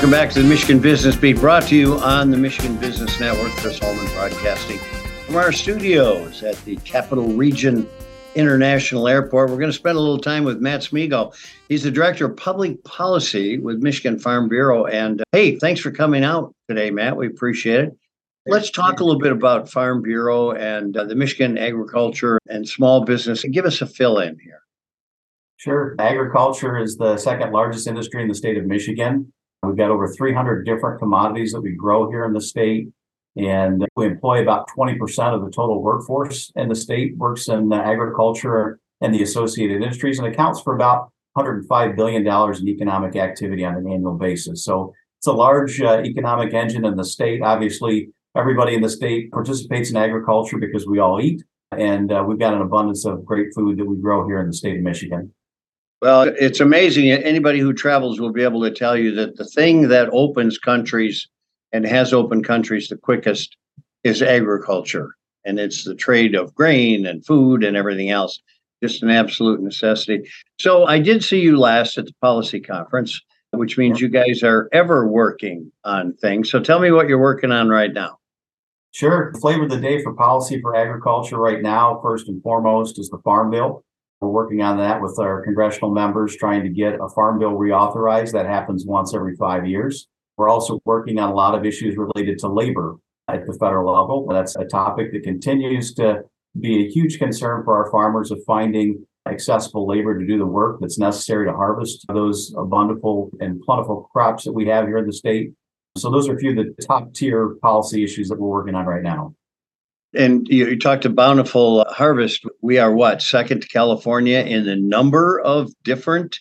Welcome back to the Michigan Business Beat, brought to you on the Michigan Business Network. Chris Holman broadcasting from our studios at the Capital Region International Airport. We're going to spend a little time with Matt Smego. He's the Director of Public Policy with Michigan Farm Bureau. And uh, hey, thanks for coming out today, Matt. We appreciate it. Let's talk a little bit about Farm Bureau and uh, the Michigan agriculture and small business. Give us a fill in here. Sure. Agriculture is the second largest industry in the state of Michigan. We've got over 300 different commodities that we grow here in the state. And we employ about 20% of the total workforce in the state works in agriculture and the associated industries and accounts for about $105 billion in economic activity on an annual basis. So it's a large uh, economic engine in the state. Obviously, everybody in the state participates in agriculture because we all eat. And uh, we've got an abundance of great food that we grow here in the state of Michigan. Well, it's amazing. Anybody who travels will be able to tell you that the thing that opens countries and has opened countries the quickest is agriculture. And it's the trade of grain and food and everything else, just an absolute necessity. So I did see you last at the policy conference, which means you guys are ever working on things. So tell me what you're working on right now. Sure. Flavor of the day for policy for agriculture right now, first and foremost, is the Farm Bill. We're working on that with our congressional members, trying to get a farm bill reauthorized. That happens once every five years. We're also working on a lot of issues related to labor at the federal level. That's a topic that continues to be a huge concern for our farmers of finding accessible labor to do the work that's necessary to harvest those abundant and plentiful crops that we have here in the state. So those are a few of the top tier policy issues that we're working on right now. And you, you talked to bountiful harvest. We are what second to California in the number of different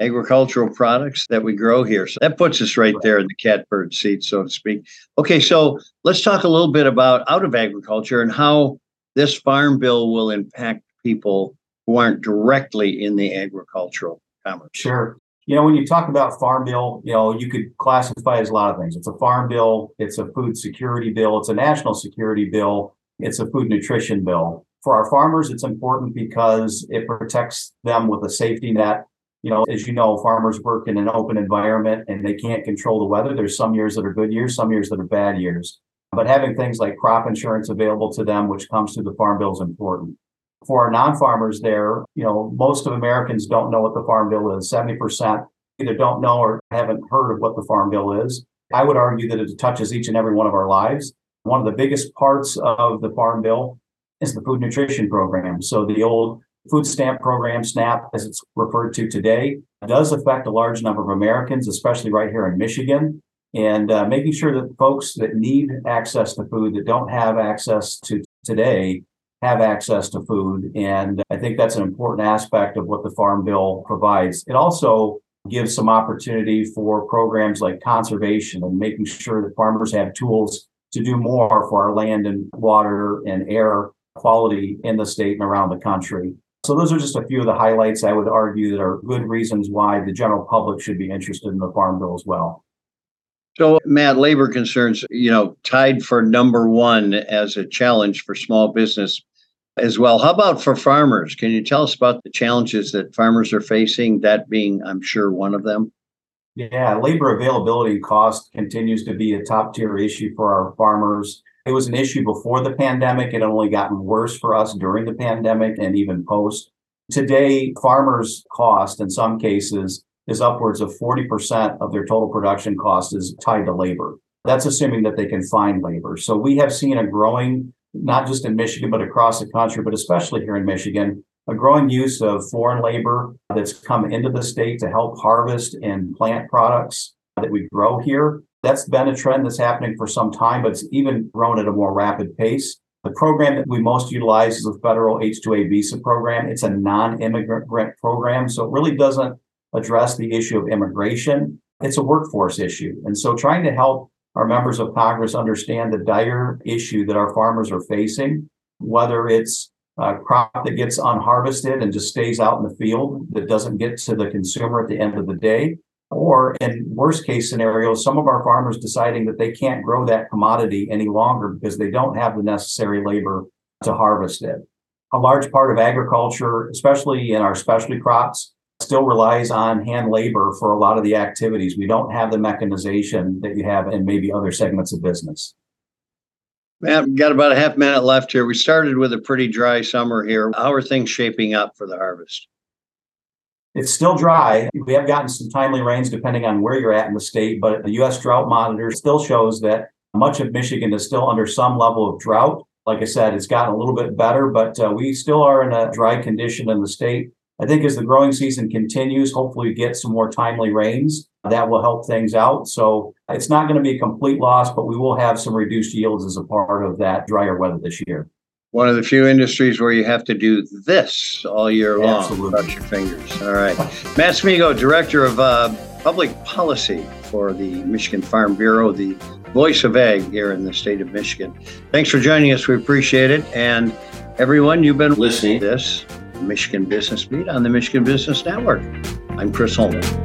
agricultural products that we grow here. So that puts us right there in the catbird seat, so to speak. Okay, so let's talk a little bit about out of agriculture and how this farm bill will impact people who aren't directly in the agricultural commerce. Sure. You know, when you talk about farm bill, you know, you could classify as a lot of things. It's a farm bill, it's a food security bill, it's a national security bill, it's a food nutrition bill. For our farmers, it's important because it protects them with a safety net. You know, as you know, farmers work in an open environment and they can't control the weather. There's some years that are good years, some years that are bad years. But having things like crop insurance available to them, which comes through the farm bill, is important for our non-farmers there, you know, most of Americans don't know what the farm bill is. 70% either don't know or haven't heard of what the farm bill is. I would argue that it touches each and every one of our lives. One of the biggest parts of the farm bill is the food nutrition program. So the old food stamp program, SNAP, as it's referred to today, does affect a large number of Americans, especially right here in Michigan. And uh, making sure that folks that need access to food that don't have access to today have access to food. And I think that's an important aspect of what the Farm Bill provides. It also gives some opportunity for programs like conservation and making sure that farmers have tools to do more for our land and water and air quality in the state and around the country. So those are just a few of the highlights I would argue that are good reasons why the general public should be interested in the farm bill as well. So, Matt, labor concerns, you know, tied for number one as a challenge for small business as well. How about for farmers? Can you tell us about the challenges that farmers are facing, that being, I'm sure, one of them? Yeah, labor availability cost continues to be a top tier issue for our farmers. It was an issue before the pandemic. It only gotten worse for us during the pandemic and even post. Today, farmers' cost in some cases is upwards of 40% of their total production cost is tied to labor. That's assuming that they can find labor. So we have seen a growing not just in Michigan, but across the country, but especially here in Michigan, a growing use of foreign labor that's come into the state to help harvest and plant products that we grow here. That's been a trend that's happening for some time, but it's even grown at a more rapid pace. The program that we most utilize is the federal H-2A visa program. It's a non-immigrant grant program, so it really doesn't address the issue of immigration. It's a workforce issue. And so trying to help our members of Congress understand the dire issue that our farmers are facing, whether it's a crop that gets unharvested and just stays out in the field that doesn't get to the consumer at the end of the day, or in worst case scenarios, some of our farmers deciding that they can't grow that commodity any longer because they don't have the necessary labor to harvest it. A large part of agriculture, especially in our specialty crops, still relies on hand labor for a lot of the activities. We don't have the mechanization that you have in maybe other segments of business. Matt, we've got about a half minute left here. We started with a pretty dry summer here. How are things shaping up for the harvest? It's still dry. We have gotten some timely rains depending on where you're at in the state, but the U.S. Drought Monitor still shows that much of Michigan is still under some level of drought. Like I said, it's gotten a little bit better, but uh, we still are in a dry condition in the state. I think as the growing season continues, hopefully we get some more timely rains. That will help things out. So it's not going to be a complete loss, but we will have some reduced yields as a part of that drier weather this year. One of the few industries where you have to do this all year long. Absolutely. Cross your fingers. All right. Matt Smego, Director of uh, Public Policy for the Michigan Farm Bureau, the voice of ag here in the state of Michigan. Thanks for joining us. We appreciate it. And everyone, you've been listening to this Michigan Business Beat on the Michigan Business Network. I'm Chris Holman.